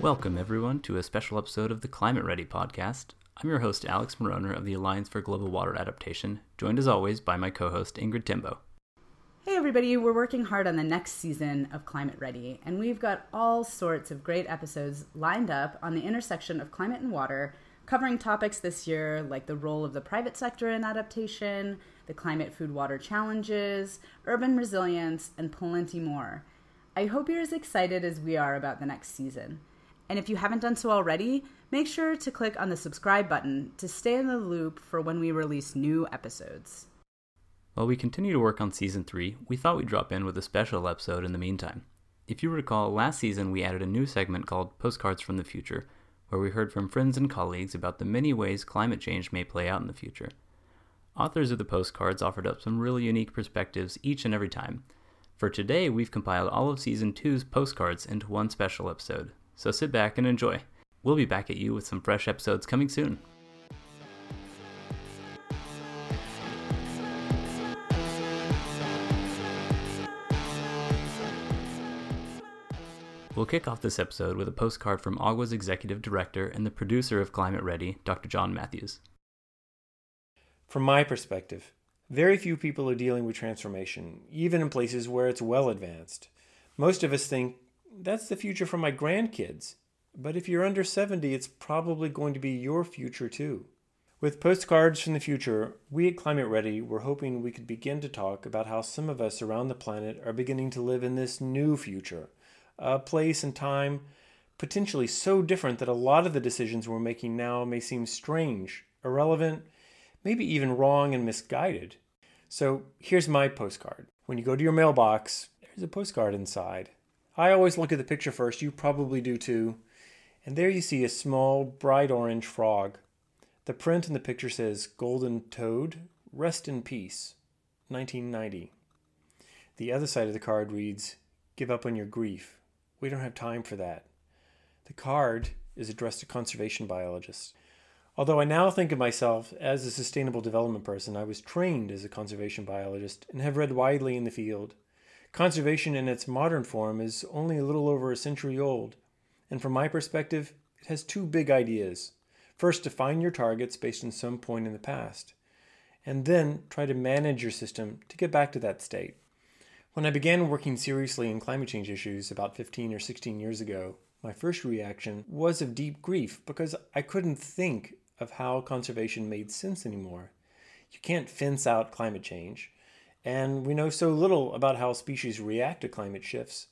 Welcome, everyone, to a special episode of the Climate Ready podcast. I'm your host, Alex Mauroner of the Alliance for Global Water Adaptation, joined as always by my co host, Ingrid Timboe. Hey, everybody, we're working hard on the next season of Climate Ready, and we've got all sorts of great episodes lined up on the intersection of climate and water, covering topics this year like the role of the private sector in adaptation, the climate food water challenges, urban resilience, and plenty more. I hope you're as excited as we are about the next season. And if you haven't done so already, make sure to click on the subscribe button to stay in the loop for when we release new episodes. While we continue to work on season 3, we thought we'd drop in with a special episode in the meantime. If you recall, last season we added a new segment called Postcards from the Future, where we heard from friends and colleagues about the many ways climate change may play out in the future. Authors of the postcards offered up some really unique perspectives each and every time. For today, we've compiled all of season 2's postcards into one special episode, so sit back and enjoy. We'll be back at you with some fresh episodes coming soon. We'll kick off this episode with a postcard from AGWA's executive director and the producer of Climate Ready, Dr. John Matthews. From my perspective, very few people are dealing with transformation, even in places where it's well advanced. Most of us think that's the future for my grandkids. But if you're under 70, it's probably going to be your future too. With postcards from the future, we at Climate Ready were hoping we could begin to talk about how some of us around the planet are beginning to live in this new future, a place and time potentially so different that a lot of the decisions we're making now may seem strange, irrelevant, maybe even wrong and misguided. So here's my postcard. When you go to your mailbox, there's a postcard inside. I always look at the picture first, you probably do too. And there you see a small, bright orange frog. The print in the picture says Golden Toad, Rest in Peace, 1990. The other side of the card reads Give up on your grief. We don't have time for that. The card is addressed to conservation biologists. Although I now think of myself as a sustainable development person, I was trained as a conservation biologist and have read widely in the field. Conservation in its modern form is only a little over a century old, and from my perspective, it has two big ideas. First, define your targets based on some point in the past, and then try to manage your system to get back to that state. When I began working seriously in climate change issues about 15 or 16 years ago, my first reaction was of deep grief because I couldn't think of how conservation made sense anymore. You can't fence out climate change and we know so little about how species react to climate shifts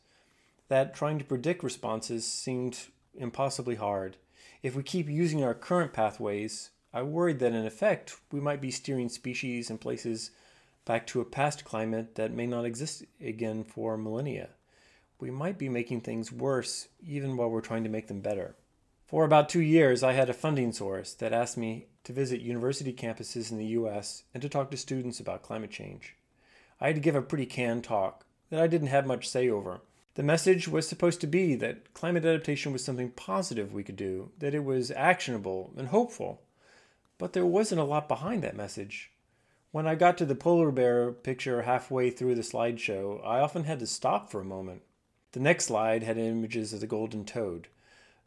that trying to predict responses seemed impossibly hard. If we keep using our current pathways, I worried that in effect we might be steering species and places back to a past climate that may not exist again for millennia. We might be making things worse even while we're trying to make them better. For about two years, I had a funding source that asked me to visit university campuses in the US and to talk to students about climate change. I had to give a pretty canned talk that I didn't have much say over. The message was supposed to be that climate adaptation was something positive we could do, that it was actionable and hopeful. But there wasn't a lot behind that message. When I got to the polar bear picture halfway through the slideshow, I often had to stop for a moment. The next slide had images of the golden toad,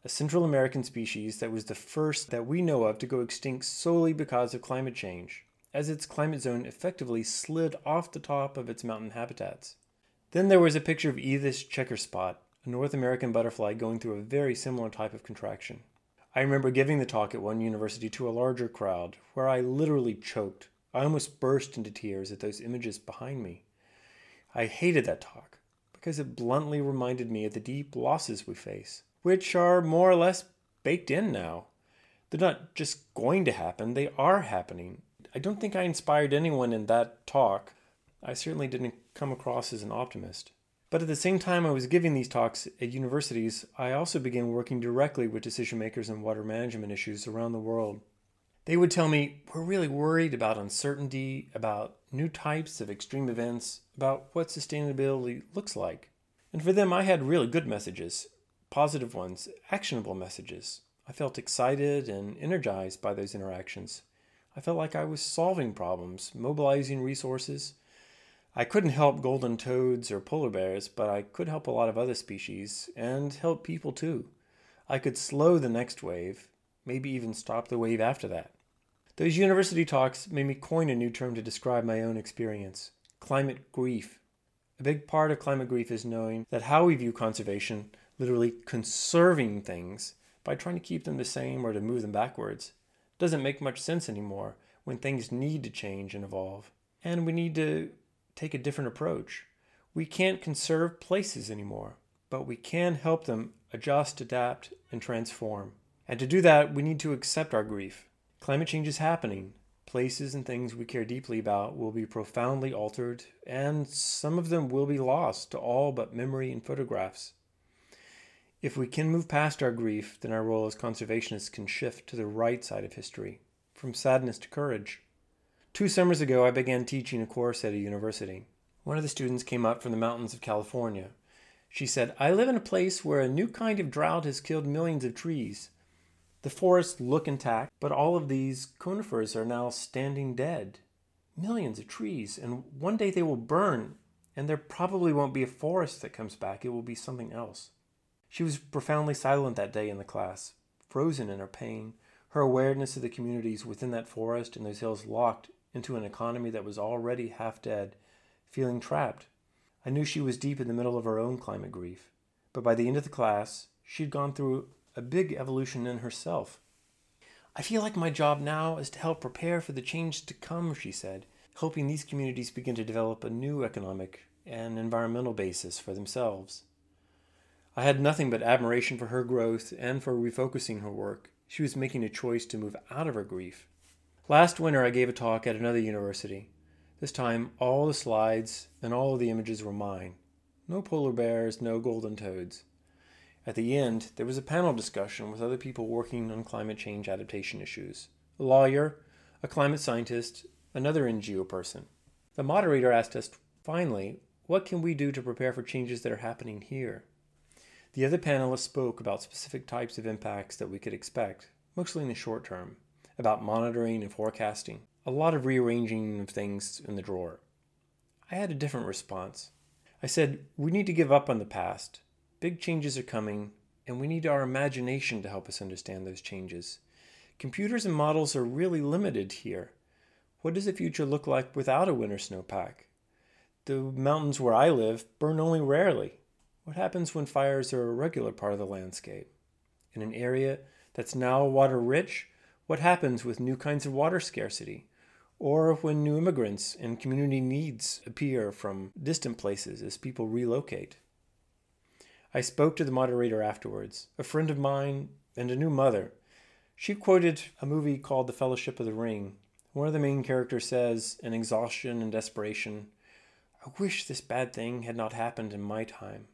a Central American species that was the first that we know of to go extinct solely because of climate change as its climate zone effectively slid off the top of its mountain habitats. Then there was a picture of Edith's checkerspot, a North American butterfly going through a very similar type of contraction. I remember giving the talk at one university to a larger crowd, where I literally choked. I almost burst into tears at those images behind me. I hated that talk because it bluntly reminded me of the deep losses we face, which are more or less baked in now. They're not just going to happen, they are happening, I don't think I inspired anyone in that talk. I certainly didn't come across as an optimist. But at the same time I was giving these talks at universities, I also began working directly with decision makers on water management issues around the world. They would tell me, We're really worried about uncertainty, about new types of extreme events, about what sustainability looks like. And for them, I had really good messages, positive ones, actionable messages. I felt excited and energized by those interactions. I felt like I was solving problems, mobilizing resources. I couldn't help golden toads or polar bears, but I could help a lot of other species and help people too. I could slow the next wave, maybe even stop the wave after that. Those university talks made me coin a new term to describe my own experience climate grief. A big part of climate grief is knowing that how we view conservation, literally conserving things by trying to keep them the same or to move them backwards, doesn't make much sense anymore when things need to change and evolve. And we need to take a different approach. We can't conserve places anymore, but we can help them adjust, adapt, and transform. And to do that, we need to accept our grief. Climate change is happening. Places and things we care deeply about will be profoundly altered, and some of them will be lost to all but memory and photographs. If we can move past our grief, then our role as conservationists can shift to the right side of history, from sadness to courage. Two summers ago, I began teaching a course at a university. One of the students came up from the mountains of California. She said, I live in a place where a new kind of drought has killed millions of trees. The forests look intact, but all of these conifers are now standing dead. Millions of trees, and one day they will burn, and there probably won't be a forest that comes back. It will be something else. She was profoundly silent that day in the class, frozen in her pain, her awareness of the communities within that forest and those hills locked into an economy that was already half dead, feeling trapped. I knew she was deep in the middle of her own climate grief, but by the end of the class, she'd gone through a big evolution in herself. I feel like my job now is to help prepare for the change to come, she said, helping these communities begin to develop a new economic and environmental basis for themselves. I had nothing but admiration for her growth and for refocusing her work. She was making a choice to move out of her grief. Last winter, I gave a talk at another university. This time, all the slides and all of the images were mine. No polar bears, no golden toads. At the end, there was a panel discussion with other people working on climate change adaptation issues a lawyer, a climate scientist, another NGO person. The moderator asked us, finally, what can we do to prepare for changes that are happening here? The other panelists spoke about specific types of impacts that we could expect, mostly in the short term, about monitoring and forecasting, a lot of rearranging of things in the drawer. I had a different response. I said, We need to give up on the past. Big changes are coming, and we need our imagination to help us understand those changes. Computers and models are really limited here. What does the future look like without a winter snowpack? The mountains where I live burn only rarely. What happens when fires are a regular part of the landscape? In an area that's now water rich, what happens with new kinds of water scarcity? Or when new immigrants and community needs appear from distant places as people relocate? I spoke to the moderator afterwards, a friend of mine and a new mother. She quoted a movie called The Fellowship of the Ring. One of the main characters says, in exhaustion and desperation, I wish this bad thing had not happened in my time.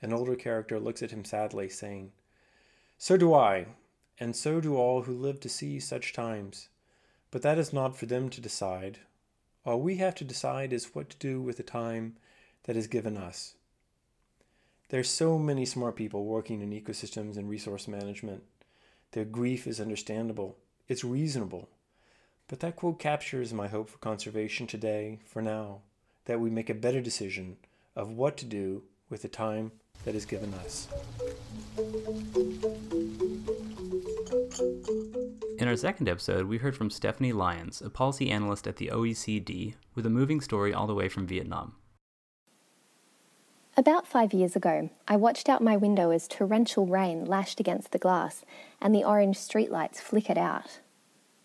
An older character looks at him sadly, saying, So do I, and so do all who live to see such times. But that is not for them to decide. All we have to decide is what to do with the time that is given us. There's so many smart people working in ecosystems and resource management. Their grief is understandable, it's reasonable. But that quote captures my hope for conservation today, for now, that we make a better decision of what to do with the time that is given us. In our second episode, we heard from Stephanie Lyons, a policy analyst at the OECD, with a moving story all the way from Vietnam. About five years ago, I watched out my window as torrential rain lashed against the glass and the orange streetlights flickered out.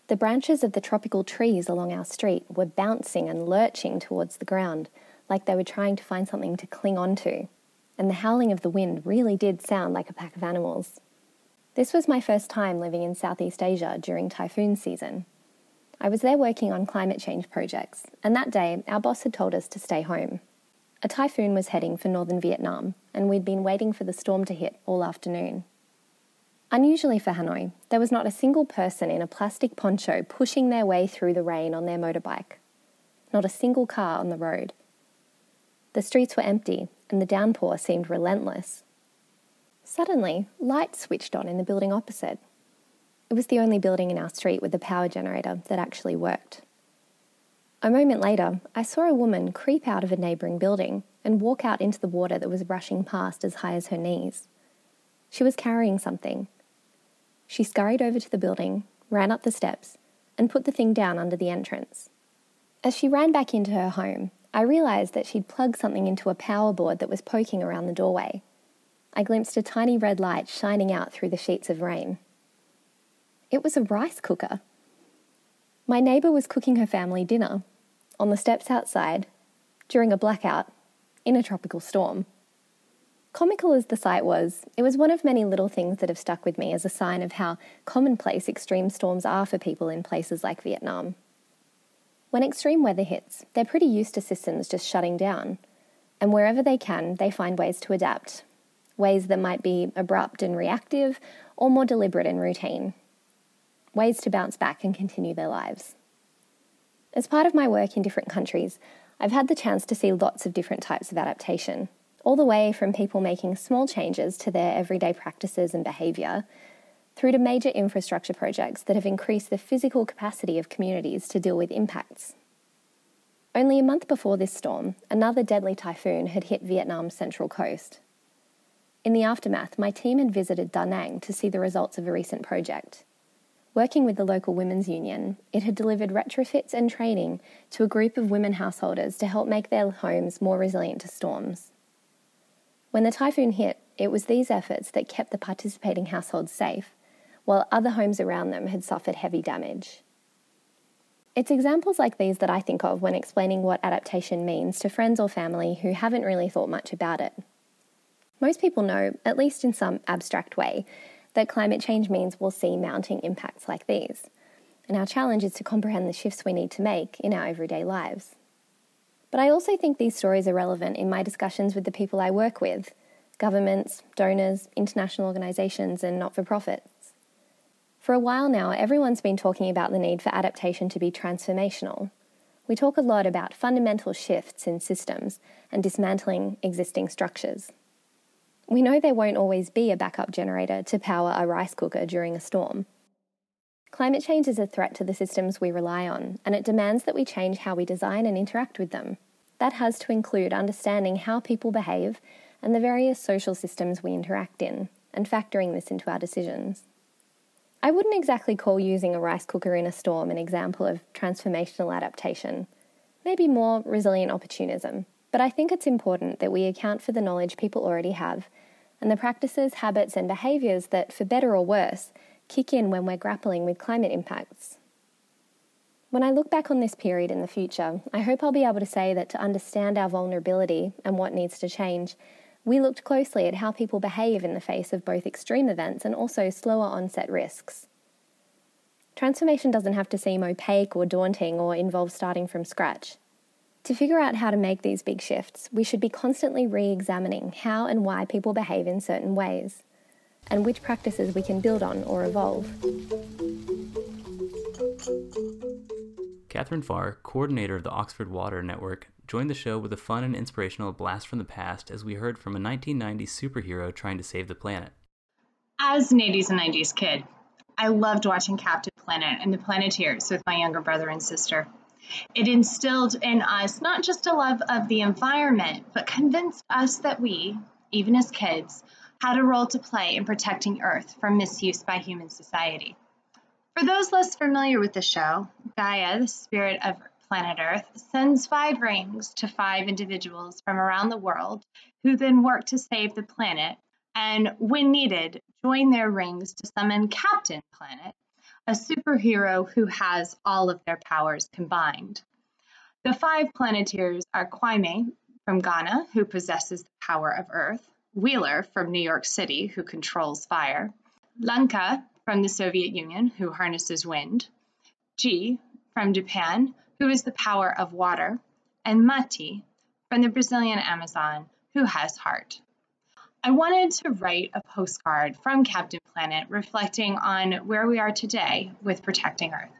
The branches of the tropical trees along our street were bouncing and lurching towards the ground, like they were trying to find something to cling onto and the howling of the wind really did sound like a pack of animals. This was my first time living in Southeast Asia during typhoon season. I was there working on climate change projects, and that day our boss had told us to stay home. A typhoon was heading for northern Vietnam, and we'd been waiting for the storm to hit all afternoon. Unusually for Hanoi, there was not a single person in a plastic poncho pushing their way through the rain on their motorbike. Not a single car on the road. The streets were empty, and the downpour seemed relentless. Suddenly, lights switched on in the building opposite. It was the only building in our street with a power generator that actually worked. A moment later, I saw a woman creep out of a neighbouring building and walk out into the water that was rushing past as high as her knees. She was carrying something. She scurried over to the building, ran up the steps, and put the thing down under the entrance. As she ran back into her home, I realised that she'd plugged something into a power board that was poking around the doorway. I glimpsed a tiny red light shining out through the sheets of rain. It was a rice cooker. My neighbour was cooking her family dinner on the steps outside during a blackout in a tropical storm. Comical as the sight was, it was one of many little things that have stuck with me as a sign of how commonplace extreme storms are for people in places like Vietnam. When extreme weather hits, they're pretty used to systems just shutting down, and wherever they can, they find ways to adapt, ways that might be abrupt and reactive or more deliberate and routine, ways to bounce back and continue their lives. As part of my work in different countries, I've had the chance to see lots of different types of adaptation, all the way from people making small changes to their everyday practices and behaviour, through to major infrastructure projects that have increased the physical capacity of communities to deal with impacts. Only a month before this storm, another deadly typhoon had hit Vietnam's central coast. In the aftermath, my team had visited Da Nang to see the results of a recent project. Working with the local women's union, it had delivered retrofits and training to a group of women householders to help make their homes more resilient to storms. When the typhoon hit, it was these efforts that kept the participating households safe, while other homes around them had suffered heavy damage. It's examples like these that I think of when explaining what adaptation means to friends or family who haven't really thought much about it. Most people know, at least in some abstract way, that climate change means we'll see mounting impacts like these. And our challenge is to comprehend the shifts we need to make in our everyday lives. But I also think these stories are relevant in my discussions with the people I work with governments, donors, international organisations, and not for profits. For a while now, everyone's been talking about the need for adaptation to be transformational. We talk a lot about fundamental shifts in systems and dismantling existing structures. We know there won't always be a backup generator to power a rice cooker during a storm. Climate change is a threat to the systems we rely on, and it demands that we change how we design and interact with them. That has to include understanding how people behave and the various social systems we interact in, and factoring this into our decisions. I wouldn't exactly call using a rice cooker in a storm an example of transformational adaptation, maybe more resilient opportunism. But I think it's important that we account for the knowledge people already have and the practices, habits, and behaviours that, for better or worse, kick in when we're grappling with climate impacts. When I look back on this period in the future, I hope I'll be able to say that to understand our vulnerability and what needs to change, we looked closely at how people behave in the face of both extreme events and also slower onset risks. Transformation doesn't have to seem opaque or daunting or involve starting from scratch. To figure out how to make these big shifts, we should be constantly re examining how and why people behave in certain ways, and which practices we can build on or evolve. Kathryn Pharr, coordinator of the Oxford Water Network, joined the show with a fun and inspirational blast from the past as we heard from a 1990s superhero trying to save the planet. As an 80s and 90s kid, I loved watching Captain Planet and the Planeteers with my younger brother and sister. It instilled in us not just a love of the environment, but convinced us that we, even as kids, had a role to play in protecting Earth from misuse by human society. For those less familiar with the show, Gaia, the spirit of planet Earth, sends five rings to five individuals from around the world who then work to save the planet and, when needed, join their rings to summon Captain Planet, a superhero who has all of their powers combined. The five Planeteers are Kwame from Ghana, who possesses the power of Earth, Wheeler from New York City, who controls fire, Linka from the Soviet Union, who harnesses wind, Gi from Japan, who is the power of water, and Ma-Ti from the Brazilian Amazon, who has heart. I wanted to write a postcard from Captain Planet reflecting on where we are today with protecting Earth.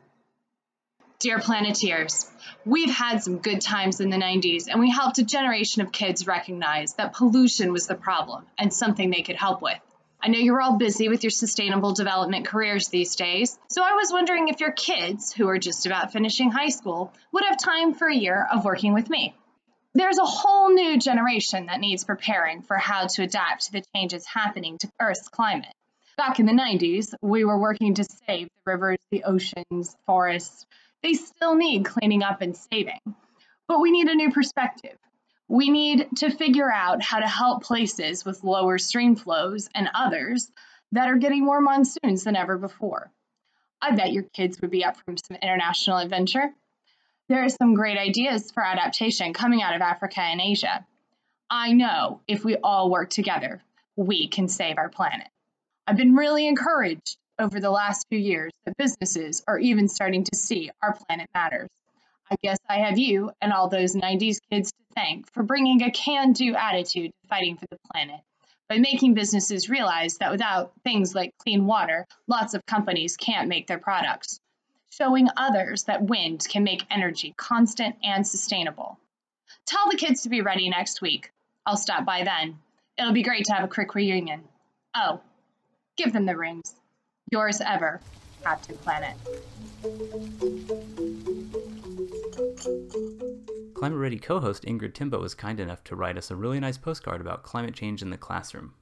Dear Planeteers, we've had some good times in the 90s, and we helped a generation of kids recognize that pollution was the problem and something they could help with. I know you're all busy with your sustainable development careers these days, so I was wondering if your kids, who are just about finishing high school, would have time for a year of working with me. There's a whole new generation that needs preparing for how to adapt to the changes happening to Earth's climate. Back in the 90s, we were working to save the rivers, the oceans, forests. They still need cleaning up and saving. But we need a new perspective. We need to figure out how to help places with lower stream flows and others that are getting more monsoons than ever before. I bet your kids would be up for some international adventure. There are some great ideas for adaptation coming out of Africa and Asia. I know if we all work together, we can save our planet. I've been really encouraged over the last few years that businesses are even starting to see our planet matters. I guess I have you and all those 90s kids to thank for bringing a can do attitude to fighting for the planet by making businesses realize that without things like clean water, lots of companies can't make their products. Showing others that wind can make energy constant and sustainable. Tell the kids to be ready next week. I'll stop by then. It'll be great to have a quick reunion. Oh, give them the rings. Yours ever, Captain Planet. Climate Ready co host Ingrid Timboe was kind enough to write us a really nice postcard about climate change in the classroom.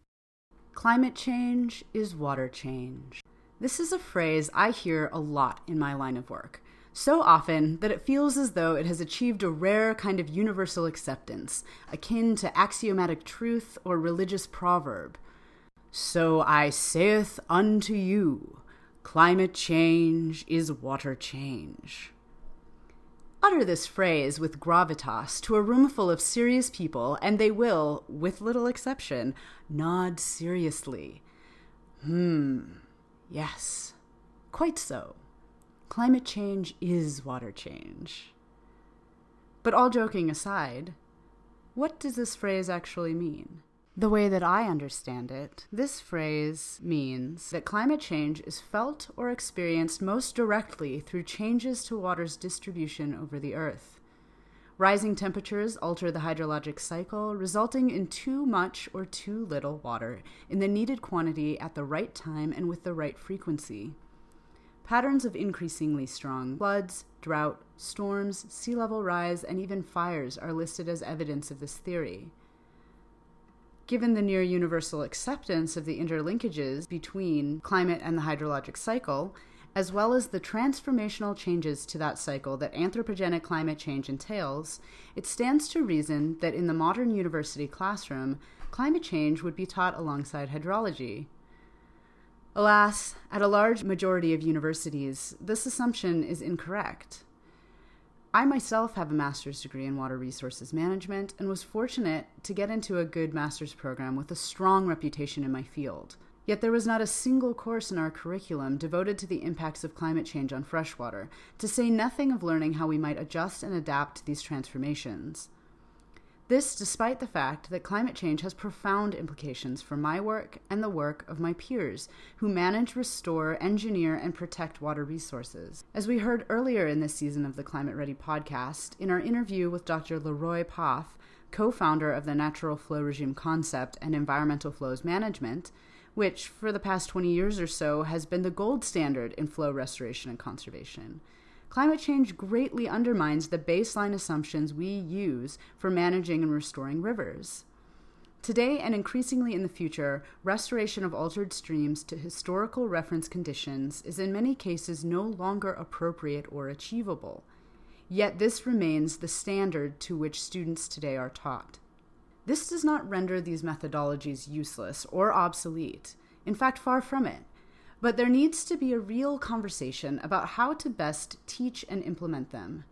Climate change is water change. This is a phrase I hear a lot in my line of work, so often that it feels as though it has achieved a rare kind of universal acceptance, akin to axiomatic truth or religious proverb. So I saith unto you, climate change is water change. Utter this phrase with gravitas to a room full of serious people, and they will, with little exception, nod seriously. Hmm, yes, quite so. Climate change is water change. But all joking aside, what does this phrase actually mean? The way that I understand it, this phrase means that climate change is felt or experienced most directly through changes to water's distribution over the Earth. Rising temperatures alter the hydrologic cycle, resulting in too much or too little water in the needed quantity at the right time and with the right frequency. Patterns of increasingly strong floods, drought, storms, sea level rise, and even fires are listed as evidence of this theory. Given the near universal acceptance of the interlinkages between climate and the hydrologic cycle, as well as the transformational changes to that cycle that anthropogenic climate change entails, it stands to reason that in the modern university classroom, climate change would be taught alongside hydrology. Alas, at a large majority of universities, this assumption is incorrect. I myself have a master's degree in water resources management and was fortunate to get into a good master's program with a strong reputation in my field. Yet there was not a single course in our curriculum devoted to the impacts of climate change on freshwater, to say nothing of learning how we might adjust and adapt to these transformations. This despite the fact that climate change has profound implications for my work and the work of my peers who manage, restore, engineer, and protect water resources. As we heard earlier in this season of the Climate Ready podcast, in our interview with Dr. Leroy Poff, co founder of the Natural Flow Regime Concept and Environmental Flows Management, which for the past 20 years or so has been the gold standard in flow restoration and conservation climate change greatly undermines the baseline assumptions we use for managing and restoring rivers. Today and increasingly in the future, restoration of altered streams to historical reference conditions is in many cases no longer appropriate or achievable. Yet this remains the standard to which students today are taught. This does not render these methodologies useless or obsolete. In fact, far from it. But there needs to be a real conversation about how to best teach and implement them.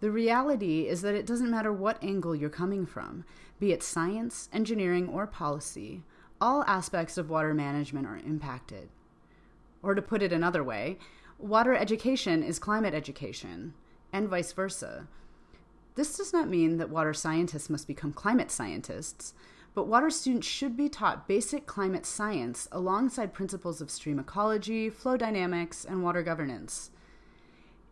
The reality is that it doesn't matter what angle you're coming from, be it science, engineering, or policy, all aspects of water management are impacted. Or to put it another way, water education is climate education, and vice versa. This does not mean that water scientists must become climate scientists, but water students should be taught basic climate science alongside principles of stream ecology, flow dynamics, and water governance.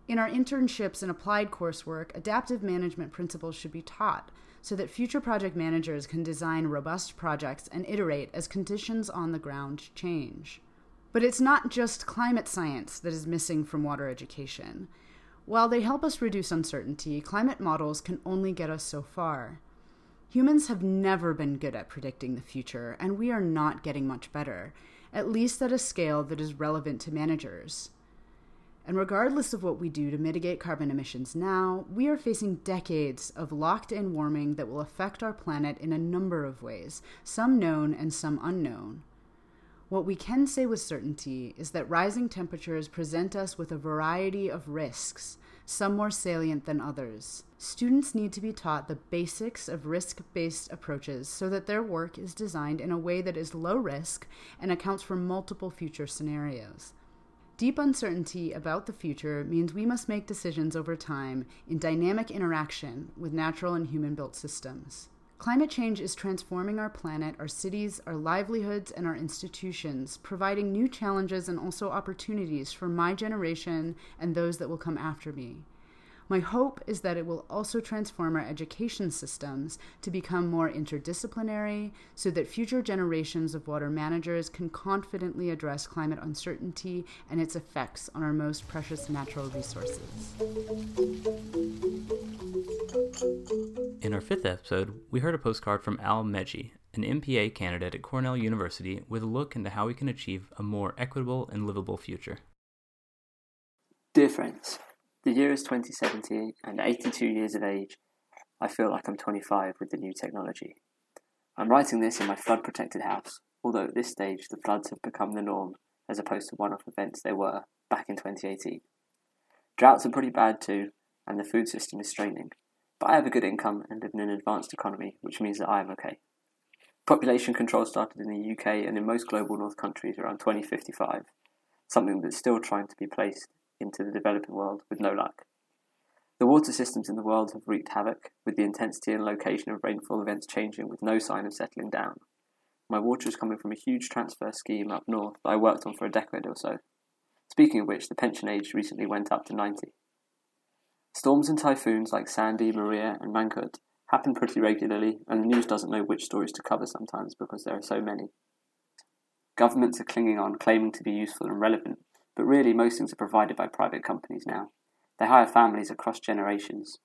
In our internships and applied coursework, adaptive management principles should be taught so that future project managers can design robust projects and iterate as conditions on the ground change. But it's not just climate science that is missing from water education. While they help us reduce uncertainty, climate models can only get us so far. Humans have never been good at predicting the future, and we are not getting much better, at least at a scale that is relevant to managers. And regardless of what we do to mitigate carbon emissions now, we are facing decades of locked in warming that will affect our planet in a number of ways, some known and some unknown. What we can say with certainty is that rising temperatures present us with a variety of risks, some more salient than others. Students need to be taught the basics of risk based approaches so that their work is designed in a way that is low risk and accounts for multiple future scenarios. Deep uncertainty about the future means we must make decisions over time in dynamic interaction with natural and human built systems. Climate change is transforming our planet, our cities, our livelihoods, and our institutions, providing new challenges and also opportunities for my generation and those that will come after me. My hope is that it will also transform our education systems to become more interdisciplinary so that future generations of water managers can confidently address climate uncertainty and its effects on our most precious natural resources. In our fifth episode, we heard a postcard from Al Meghji, an MPA candidate at Cornell University, with a look into how we can achieve a more equitable and livable future. Dear friends, the year is 2017, and at 82 years of age, I feel like I'm 25 with the new technology. I'm writing this in my flood protected house, although at this stage the floods have become the norm as opposed to one off events they were back in 2018. Droughts are pretty bad too, and the food system is straining. But I have a good income and live in an advanced economy, which means that I am okay. Population control started in the UK and in most global north countries around 2055, something that's still trying to be placed into the developing world with no luck. The water systems in the world have wreaked havoc, with the intensity and location of rainfall events changing with no sign of settling down. My water is coming from a huge transfer scheme up north that I worked on for a decade or so. Speaking of which, the pension age recently went up to 90. Storms and typhoons like Sandy, Maria, and Mangkhut happen pretty regularly, and the news doesn't know which stories to cover sometimes because there are so many. Governments are clinging on, claiming to be useful and relevant, but really most things are provided by private companies now. They hire families across generations.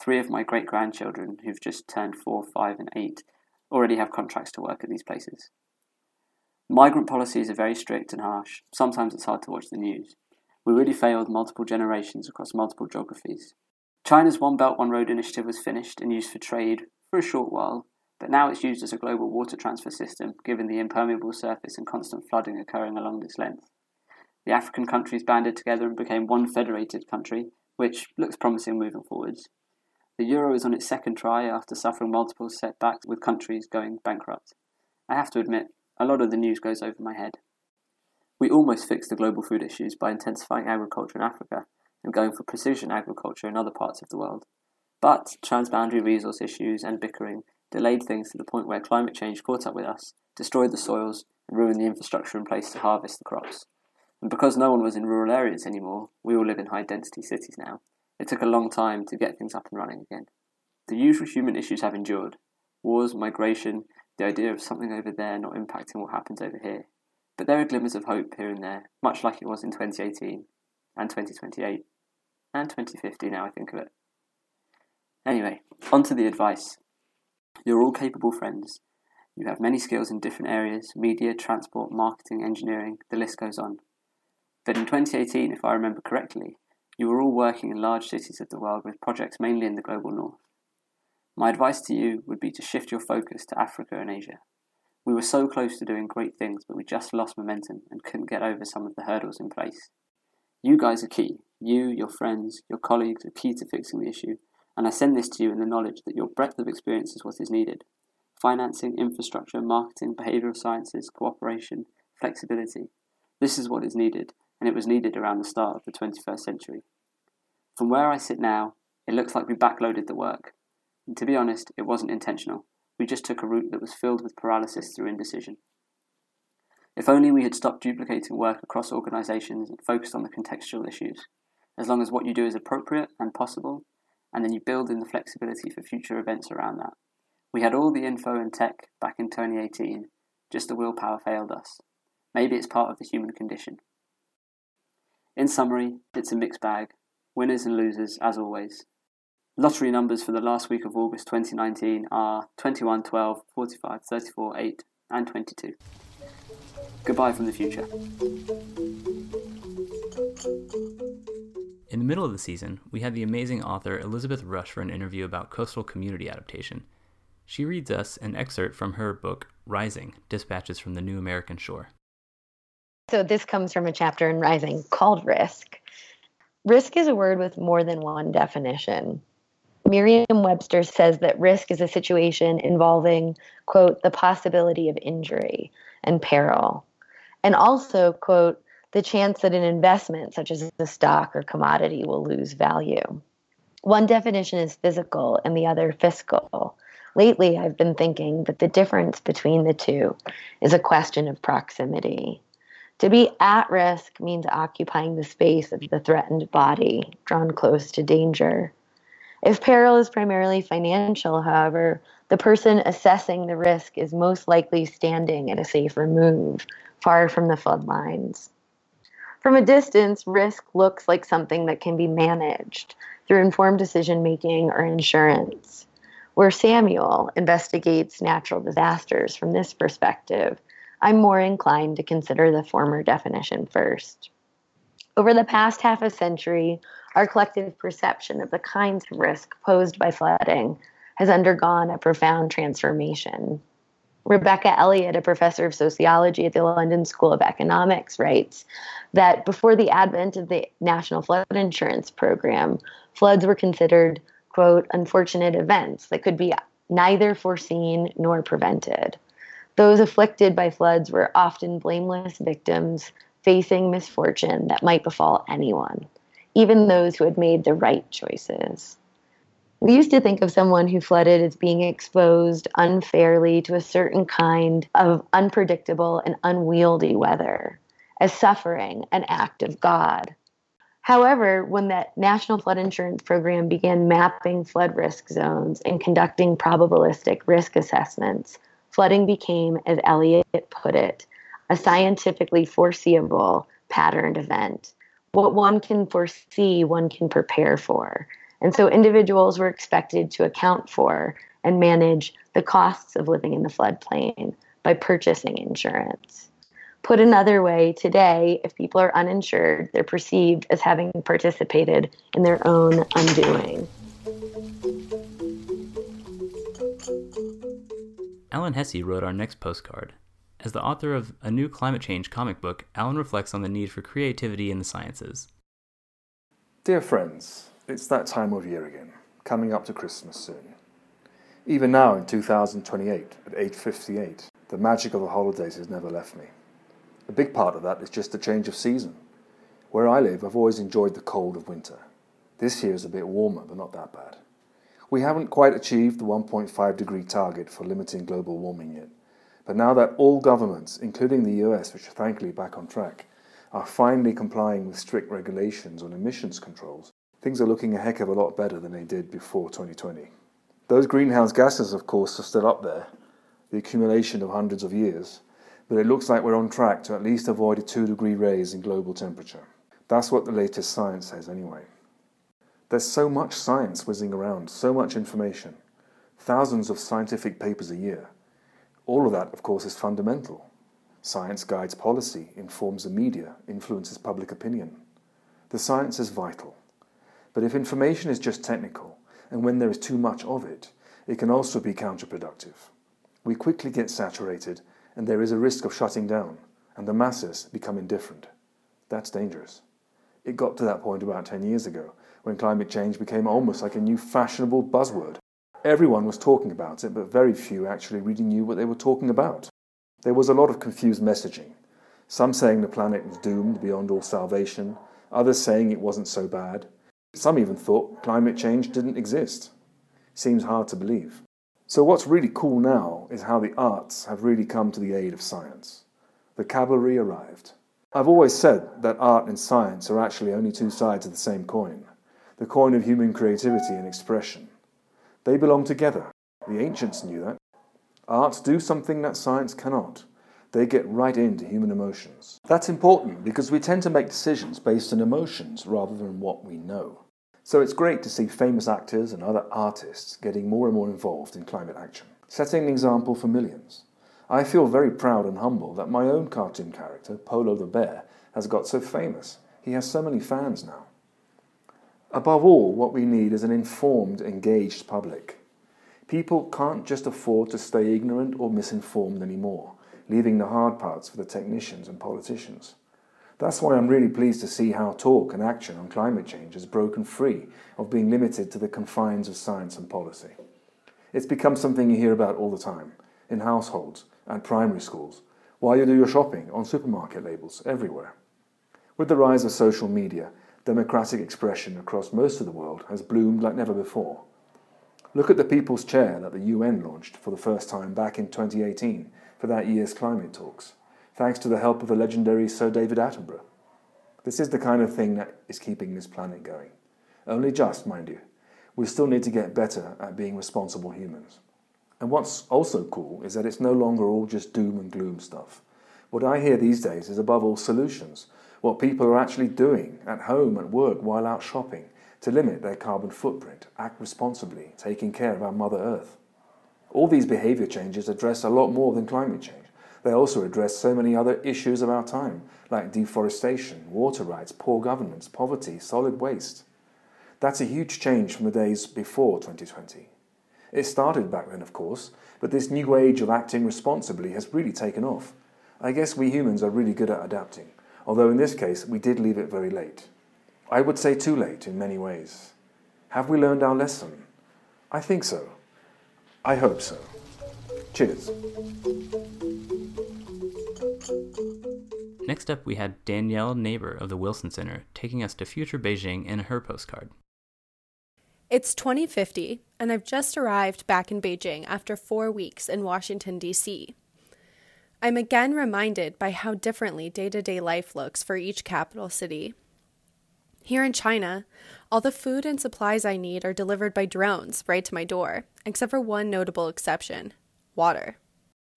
Three of my great grandchildren, who've just turned four, five, and eight, already have contracts to work at these places. Migrant policies are very strict and harsh. Sometimes it's hard to watch the news. We really failed multiple generations across multiple geographies. China's One Belt One Road initiative was finished and used for trade for a short while, but now it's used as a global water transfer system given the impermeable surface and constant flooding occurring along this length. The African countries banded together and became one federated country, which looks promising moving forwards. The euro is on its second try after suffering multiple setbacks with countries going bankrupt. I have to admit, a lot of the news goes over my head. We almost fixed the global food issues by intensifying agriculture in Africa and going for precision agriculture in other parts of the world. But transboundary resource issues and bickering delayed things to the point where climate change caught up with us, destroyed the soils, and ruined the infrastructure in place to harvest the crops. And because no one was in rural areas anymore, we all live in high density cities now. It took a long time to get things up and running again. The usual human issues have endured wars, migration, the idea of something over there not impacting what happens over here. But there are glimmers of hope here and there, much like it was in 2018 and 2028 and 2050 now I think of it. Anyway, on to the advice. You're all capable friends. You have many skills in different areas media, transport, marketing, engineering, the list goes on. But in 2018, if I remember correctly, you were all working in large cities of the world with projects mainly in the global north. My advice to you would be to shift your focus to Africa and Asia. We were so close to doing great things, but we just lost momentum and couldn't get over some of the hurdles in place. You guys are key. You, your friends, your colleagues are key to fixing the issue, and I send this to you in the knowledge that your breadth of experience is what is needed. Financing, infrastructure, marketing, behavioural sciences, cooperation, flexibility. This is what is needed, and it was needed around the start of the 21st century. From where I sit now, it looks like we backloaded the work. And to be honest, it wasn't intentional. We just took a route that was filled with paralysis through indecision. If only we had stopped duplicating work across organisations and focused on the contextual issues, as long as what you do is appropriate and possible, and then you build in the flexibility for future events around that. We had all the info and tech back in 2018, just the willpower failed us. Maybe it's part of the human condition. In summary, it's a mixed bag. Winners and losers, as always. Lottery numbers for the last week of August 2019 are 21, 12, 45, 34, 8, and 22. Goodbye from the future. In the middle of the season, we had the amazing author Elizabeth Rush for an interview about coastal community adaptation. She reads us an excerpt from her book, Rising Dispatches from the New American Shore. So, this comes from a chapter in Rising called Risk. Risk is a word with more than one definition. Merriam Webster says that risk is a situation involving, quote, the possibility of injury and peril, and also, quote, the chance that an investment, such as a stock or commodity, will lose value. One definition is physical and the other fiscal. Lately, I've been thinking that the difference between the two is a question of proximity. To be at risk means occupying the space of the threatened body, drawn close to danger. If peril is primarily financial, however, the person assessing the risk is most likely standing at a safer move, far from the flood lines. From a distance, risk looks like something that can be managed through informed decision making or insurance. Where Samuel investigates natural disasters from this perspective, I'm more inclined to consider the former definition first. Over the past half a century, our collective perception of the kinds of risk posed by flooding has undergone a profound transformation. Rebecca Elliott, a professor of sociology at the London School of Economics, writes that before the advent of the National Flood Insurance Program, floods were considered, quote, unfortunate events that could be neither foreseen nor prevented. Those afflicted by floods were often blameless victims facing misfortune that might befall anyone even those who had made the right choices. We used to think of someone who flooded as being exposed unfairly to a certain kind of unpredictable and unwieldy weather, as suffering an act of God. However, when the National Flood Insurance Program began mapping flood risk zones and conducting probabilistic risk assessments, flooding became, as Elliott put it, a scientifically foreseeable patterned event what one can foresee, one can prepare for. And so individuals were expected to account for and manage the costs of living in the floodplain by purchasing insurance. Put another way, today, if people are uninsured, they're perceived as having participated in their own undoing. Alan Hesse wrote our next postcard, as the author of a new climate change comic book, Alan reflects on the need for creativity in the sciences. Dear friends, it's that time of year again, coming up to Christmas soon. Even now in 2028, at age 58, the magic of the holidays has never left me. A big part of that is just the change of season. Where I live, I've always enjoyed the cold of winter. This year is a bit warmer, but not that bad. We haven't quite achieved the 1.5 degree target for limiting global warming yet, but now that all governments, including the US, which are thankfully back on track, are finally complying with strict regulations on emissions controls, things are looking a heck of a lot better than they did before 2020. Those greenhouse gases, of course, are still up there, the accumulation of hundreds of years, but it looks like we're on track to at least avoid a 2 degree raise in global temperature. That's what the latest science says, anyway. There's so much science whizzing around, so much information, thousands of scientific papers a year. All of that, of course, is fundamental. Science guides policy, informs the media, influences public opinion. The science is vital. But if information is just technical, and when there is too much of it, it can also be counterproductive. We quickly get saturated, and there is a risk of shutting down, and the masses become indifferent. That's dangerous. It got to that point about 10 years ago, when climate change became almost like a new fashionable buzzword. Everyone was talking about it, but very few actually really knew what they were talking about. There was a lot of confused messaging. Some saying the planet was doomed beyond all salvation, others saying it wasn't so bad. Some even thought climate change didn't exist. Seems hard to believe. So, what's really cool now is how the arts have really come to the aid of science. The cavalry arrived. I've always said that art and science are actually only two sides of the same coin the coin of human creativity and expression. They belong together. The ancients knew that. Arts do something that science cannot. They get right into human emotions. That's important because we tend to make decisions based on emotions rather than what we know. So it's great to see famous actors and other artists getting more and more involved in climate action, setting an example for millions. I feel very proud and humble that my own cartoon character, Polo the Bear, has got so famous. He has so many fans now. Above all, what we need is an informed, engaged public. People can't just afford to stay ignorant or misinformed anymore, leaving the hard parts for the technicians and politicians. That's why I'm really pleased to see how talk and action on climate change has broken free of being limited to the confines of science and policy. It's become something you hear about all the time, in households and primary schools, while you do your shopping, on supermarket labels, everywhere. With the rise of social media, democratic expression across most of the world has bloomed like never before. Look at the People's Chair that the UN launched for the first time back in 2018 for that year's climate talks, thanks to the help of the legendary Sir David Attenborough. This is the kind of thing that is keeping this planet going. Only just, mind you. We still need to get better at being responsible humans. And what's also cool is that it's no longer all just doom and gloom stuff. What I hear these days is above all solutions what people are actually doing at home, at work, while out shopping to limit their carbon footprint, act responsibly, taking care of our Mother Earth. All these behavior changes address a lot more than climate change. They also address so many other issues of our time, like deforestation, water rights, poor governance, poverty, solid waste. That's a huge change from the days before 2020. It started back then, of course, but this new age of acting responsibly has really taken off. I guess we humans are really good at adapting although in this case we did leave it very late. I would say too late in many ways. Have we learned our lesson? I think so. I hope so. Cheers. Next up, we had Danielle Neighbour of the Wilson Center taking us to future Beijing in her postcard. It's 2050, and I've just arrived back in Beijing after four weeks in Washington, D.C. I'm again reminded by how differently day to day life looks for each capital city. Here in China, all the food and supplies I need are delivered by drones right to my door, except for one notable exception water.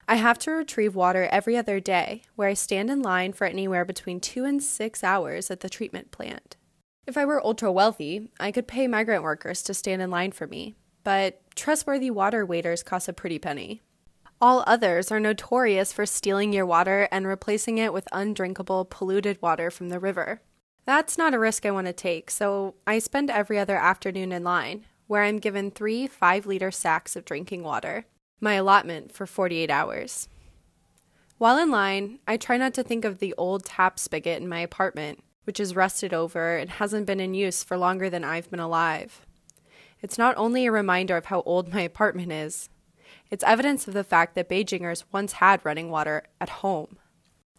I have to retrieve water every other day, where I stand in line for anywhere between two and six hours at the treatment plant. If I were ultra wealthy, I could pay migrant workers to stand in line for me, but trustworthy water waiters cost a pretty penny. All others are notorious for stealing your water and replacing it with undrinkable, polluted water from the river. That's not a risk I want to take, so I spend every other afternoon in line, where I'm given three 5 liter sacks of drinking water, my allotment for 48 hours. While in line, I try not to think of the old tap spigot in my apartment, which is rusted over and hasn't been in use for longer than I've been alive. It's not only a reminder of how old my apartment is, it's evidence of the fact that Beijingers once had running water at home.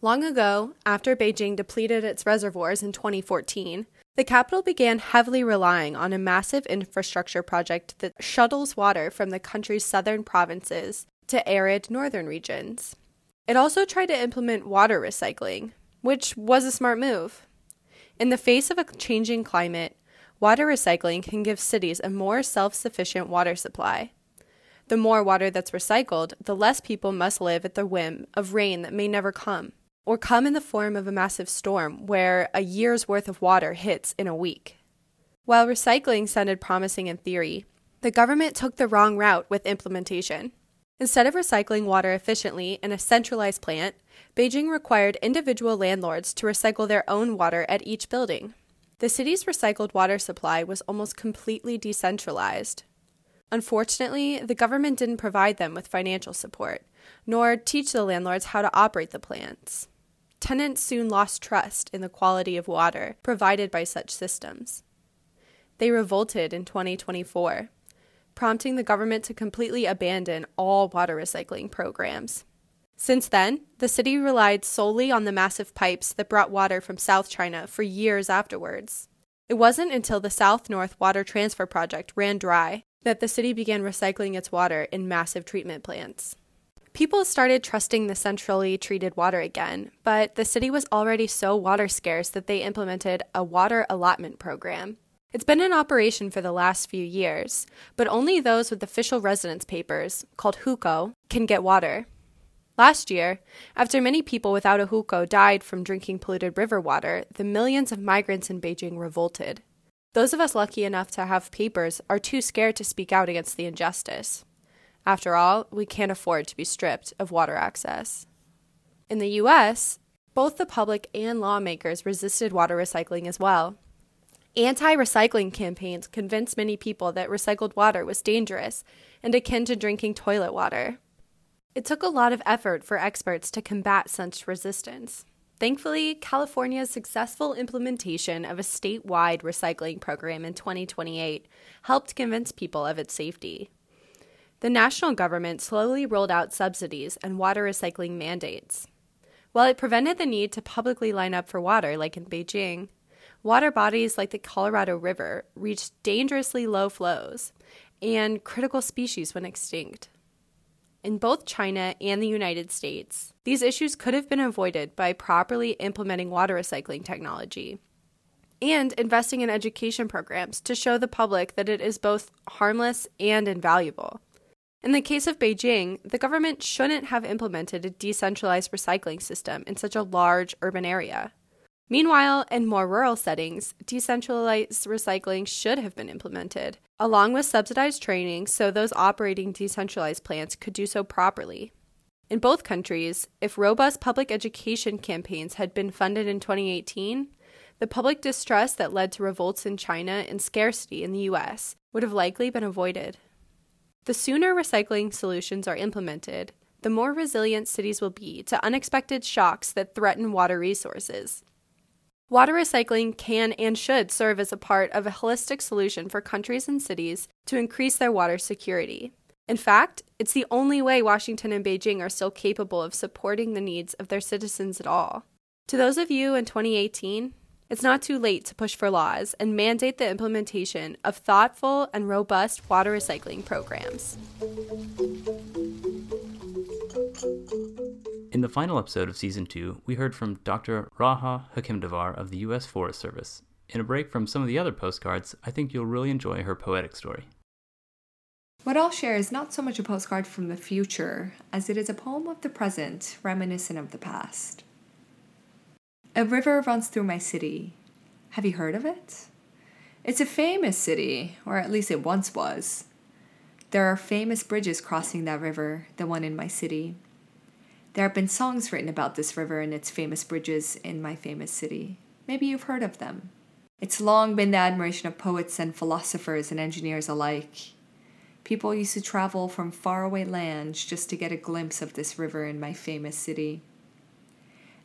Long ago, after Beijing depleted its reservoirs in 2014, the capital began heavily relying on a massive infrastructure project that shuttles water from the country's southern provinces to arid northern regions. It also tried to implement water recycling, which was a smart move. In the face of a changing climate, water recycling can give cities a more self sufficient water supply. The more water that's recycled, the less people must live at the whim of rain that may never come, or come in the form of a massive storm where a year's worth of water hits in a week. While recycling sounded promising in theory, the government took the wrong route with implementation. Instead of recycling water efficiently in a centralized plant, Beijing required individual landlords to recycle their own water at each building. The city's recycled water supply was almost completely decentralized, Unfortunately, the government didn't provide them with financial support, nor teach the landlords how to operate the plants. Tenants soon lost trust in the quality of water provided by such systems. They revolted in 2024, prompting the government to completely abandon all water recycling programs. Since then, the city relied solely on the massive pipes that brought water from South China for years afterwards. It wasn't until the South North Water Transfer Project ran dry that the city began recycling its water in massive treatment plants. People started trusting the centrally treated water again, but the city was already so water scarce that they implemented a water allotment program. It's been in operation for the last few years, but only those with official residence papers, called hukou, can get water. Last year, after many people without a hukou died from drinking polluted river water, the millions of migrants in Beijing revolted. Those of us lucky enough to have papers are too scared to speak out against the injustice. After all, we can't afford to be stripped of water access. In the US, both the public and lawmakers resisted water recycling as well. Anti recycling campaigns convinced many people that recycled water was dangerous and akin to drinking toilet water. It took a lot of effort for experts to combat such resistance. Thankfully, California's successful implementation of a statewide recycling program in 2028 helped convince people of its safety. The national government slowly rolled out subsidies and water recycling mandates. While it prevented the need to publicly line up for water, like in Beijing, water bodies like the Colorado River reached dangerously low flows, and critical species went extinct. In both China and the United States, these issues could have been avoided by properly implementing water recycling technology and investing in education programs to show the public that it is both harmless and invaluable. In the case of Beijing, the government shouldn't have implemented a decentralized recycling system in such a large urban area. Meanwhile, in more rural settings, decentralized recycling should have been implemented, along with subsidized training so those operating decentralized plants could do so properly. In both countries, if robust public education campaigns had been funded in 2018, the public distrust that led to revolts in China and scarcity in the US would have likely been avoided. The sooner recycling solutions are implemented, the more resilient cities will be to unexpected shocks that threaten water resources. Water recycling can and should serve as a part of a holistic solution for countries and cities to increase their water security. In fact, it's the only way Washington and Beijing are still capable of supporting the needs of their citizens at all. To those of you in 2018, it's not too late to push for laws and mandate the implementation of thoughtful and robust water recycling programs. In the final episode of Season 2, we heard from Dr. Raha Hakimdavar of the U.S. Forest Service. In a break from some of the other postcards, I think you'll really enjoy her poetic story. What I'll share is not so much a postcard from the future as it is a poem of the present, reminiscent of the past. A river runs through my city. Have you heard of it? It's a famous city, or at least it once was. There are famous bridges crossing that river, the one in my city. There have been songs written about this river and its famous bridges in my famous city. Maybe you've heard of them. It's long been the admiration of poets and philosophers and engineers alike. People used to travel from faraway lands just to get a glimpse of this river in my famous city.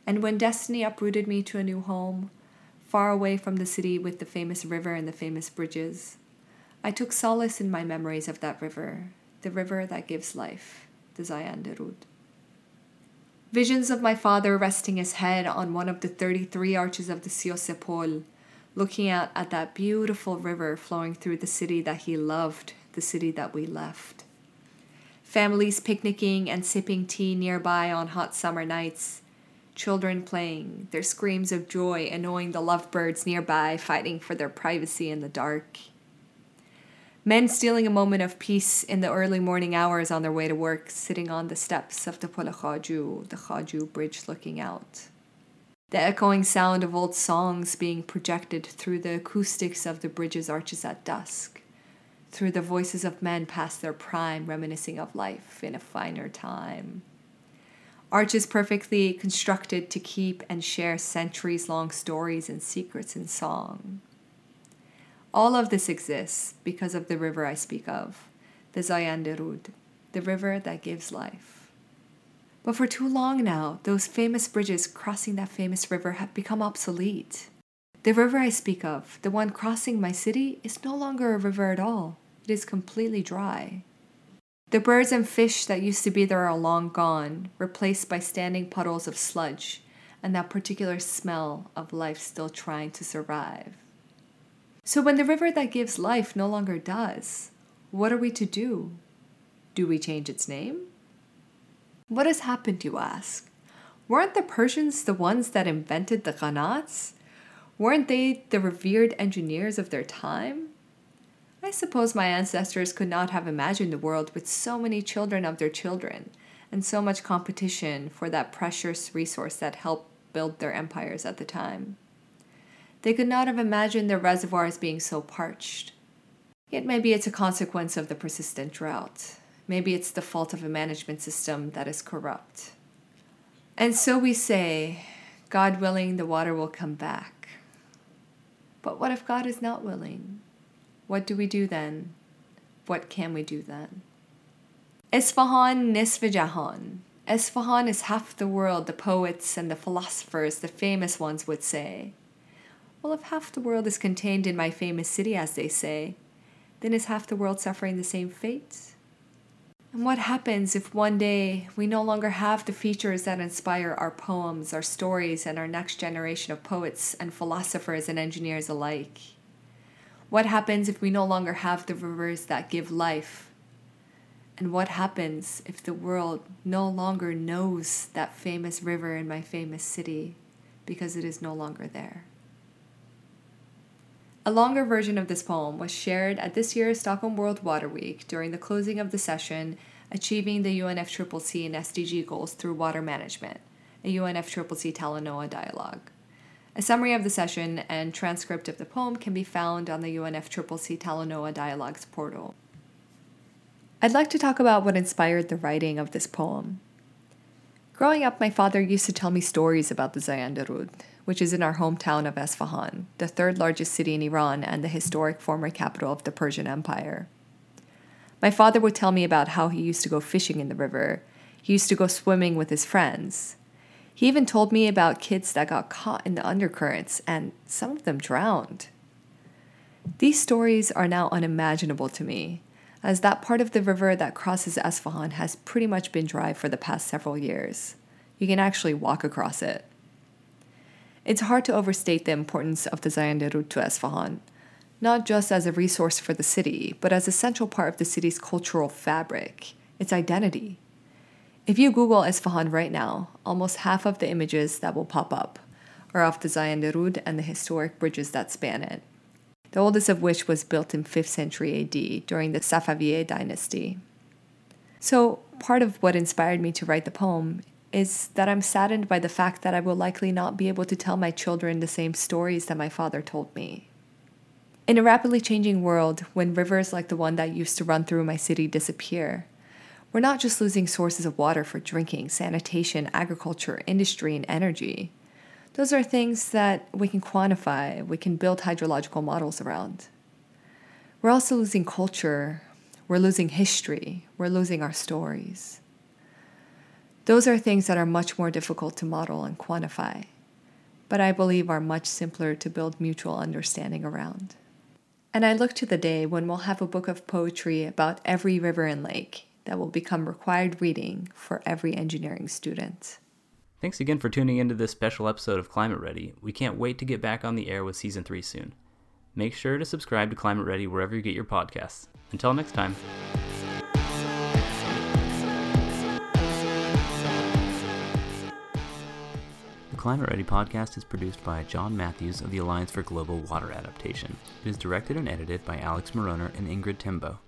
And when destiny uprooted me to a new home, far away from the city with the famous river and the famous bridges, I took solace in my memories of that river, the river that gives life, the Zayanderud. Visions of my father resting his head on one of the 33 arches of the Siosepol, looking out at that beautiful river flowing through the city that he loved, the city that we left. Families picnicking and sipping tea nearby on hot summer nights. Children playing, their screams of joy annoying the lovebirds nearby fighting for their privacy in the dark. Men stealing a moment of peace in the early morning hours on their way to work, sitting on the steps of the Khaju, the Khaju bridge looking out. The echoing sound of old songs being projected through the acoustics of the bridge's arches at dusk, through the voices of men past their prime, reminiscing of life in a finer time. Arches perfectly constructed to keep and share centuries long stories and secrets in song. All of this exists because of the river I speak of, the Zayanderud, the river that gives life. But for too long now, those famous bridges crossing that famous river have become obsolete. The river I speak of, the one crossing my city, is no longer a river at all. It is completely dry. The birds and fish that used to be there are long gone, replaced by standing puddles of sludge and that particular smell of life still trying to survive. So, when the river that gives life no longer does, what are we to do? Do we change its name? What has happened, you ask? Weren't the Persians the ones that invented the qanats? Weren't they the revered engineers of their time? I suppose my ancestors could not have imagined a world with so many children of their children and so much competition for that precious resource that helped build their empires at the time. They could not have imagined their reservoirs being so parched. Yet maybe it's a consequence of the persistent drought. Maybe it's the fault of a management system that is corrupt. And so we say, God willing, the water will come back. But what if God is not willing? What do we do then? What can we do then? Isfahan Nisvajahan. Isfahan is half the world, the poets and the philosophers, the famous ones would say. Well, if half the world is contained in my famous city, as they say, then is half the world suffering the same fate? And what happens if one day we no longer have the features that inspire our poems, our stories, and our next generation of poets and philosophers and engineers alike? What happens if we no longer have the rivers that give life? And what happens if the world no longer knows that famous river in my famous city because it is no longer there? A longer version of this poem was shared at this year's Stockholm World Water Week during the closing of the session Achieving the UNFCCC and SDG Goals Through Water Management, a UNFCCC Talanoa dialogue. A summary of the session and transcript of the poem can be found on the UNFCCC Talanoa Dialogues portal. I'd like to talk about what inspired the writing of this poem. Growing up, my father used to tell me stories about the Zayanderud, which is in our hometown of Esfahan, the third largest city in Iran and the historic former capital of the Persian Empire. My father would tell me about how he used to go fishing in the river. He used to go swimming with his friends. He even told me about kids that got caught in the undercurrents and some of them drowned. These stories are now unimaginable to me, as that part of the river that crosses Esfahan has pretty much been dry for the past several years. You can actually walk across it. It's hard to overstate the importance of the Zayanderud to Esfahan, not just as a resource for the city, but as a central part of the city's cultural fabric, its identity. If you Google Esfahan right now, almost half of the images that will pop up are of the Zayanderud and the historic bridges that span it, the oldest of which was built in 5th century AD during the Safavid dynasty. So, part of what inspired me to write the poem is that I'm saddened by the fact that I will likely not be able to tell my children the same stories that my father told me. In a rapidly changing world, when rivers like the one that used to run through my city disappear, we're not just losing sources of water for drinking, sanitation, agriculture, industry, and energy. Those are things that we can quantify, we can build hydrological models around. We're also losing culture, we're losing history, we're losing our stories. Those are things that are much more difficult to model and quantify, but I believe are much simpler to build mutual understanding around. And I look to the day when we'll have a book of poetry about every river and lake that will become required reading for every engineering student. Thanks again for tuning into this special episode of ClimateReady. We can't wait to get back on the air with season 3 soon. Make sure to subscribe to ClimateReady wherever you get your podcasts. Until next time. ClimateReady podcast is produced by John Matthews of the Alliance for Global Water Adaptation. It is directed and edited by Alex Mauroner and Ingrid Timboe.